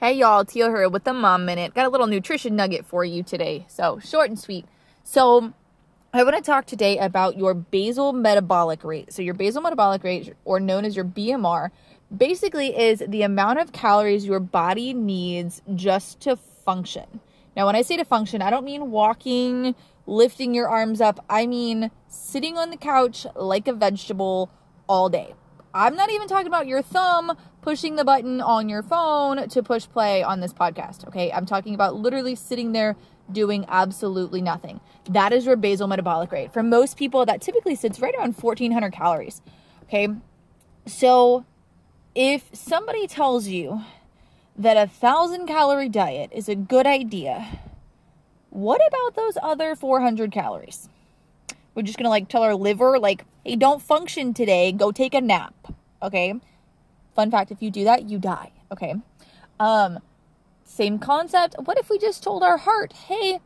Hey y'all, Teal here with the Mom Minute. Got a little nutrition nugget for you today. So, short and sweet. So, I want to talk today about your basal metabolic rate. So, your basal metabolic rate, or known as your BMR, basically is the amount of calories your body needs just to function. Now, when I say to function, I don't mean walking, lifting your arms up. I mean sitting on the couch like a vegetable all day. I'm not even talking about your thumb pushing the button on your phone to push play on this podcast. Okay. I'm talking about literally sitting there doing absolutely nothing. That is your basal metabolic rate. For most people, that typically sits right around 1400 calories. Okay. So if somebody tells you that a thousand calorie diet is a good idea, what about those other 400 calories? We're just gonna like tell our liver, like, hey, don't function today, go take a nap. Okay. Fun fact if you do that, you die. Okay. Um, same concept. What if we just told our heart, hey,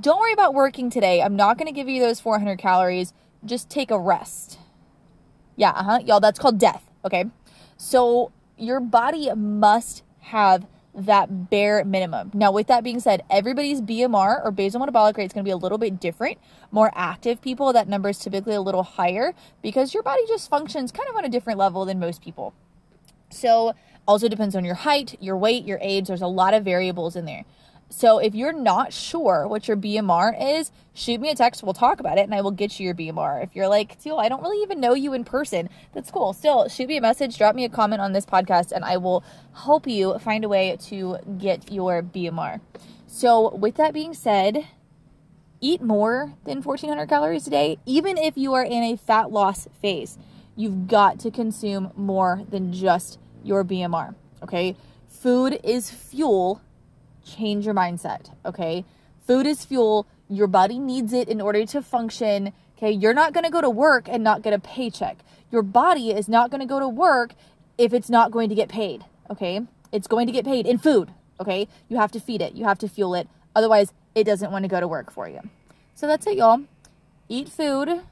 don't worry about working today. I'm not gonna give you those 400 calories. Just take a rest. Yeah, uh huh. Y'all, that's called death. Okay. So your body must have that bare minimum. Now, with that being said, everybody's BMR or basal metabolic rate is going to be a little bit different. More active people, that number is typically a little higher because your body just functions kind of on a different level than most people. So, also depends on your height, your weight, your age. There's a lot of variables in there. So if you're not sure what your BMR is, shoot me a text. We'll talk about it and I will get you your BMR. If you're like, Teal, I don't really even know you in person, that's cool. Still, shoot me a message, drop me a comment on this podcast, and I will help you find a way to get your BMR. So, with that being said, eat more than 1400 calories a day, even if you are in a fat loss phase. You've got to consume more than just your BMR. Okay. Food is fuel change your mindset, okay? Food is fuel. Your body needs it in order to function. Okay, you're not going to go to work and not get a paycheck. Your body is not going to go to work if it's not going to get paid. Okay, it's going to get paid in food. Okay, you have to feed it, you have to fuel it. Otherwise, it doesn't want to go to work for you. So that's it, y'all. Eat food,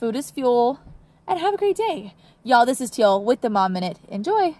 food is fuel, and have a great day. Y'all, this is Teal with the Mom Minute. Enjoy.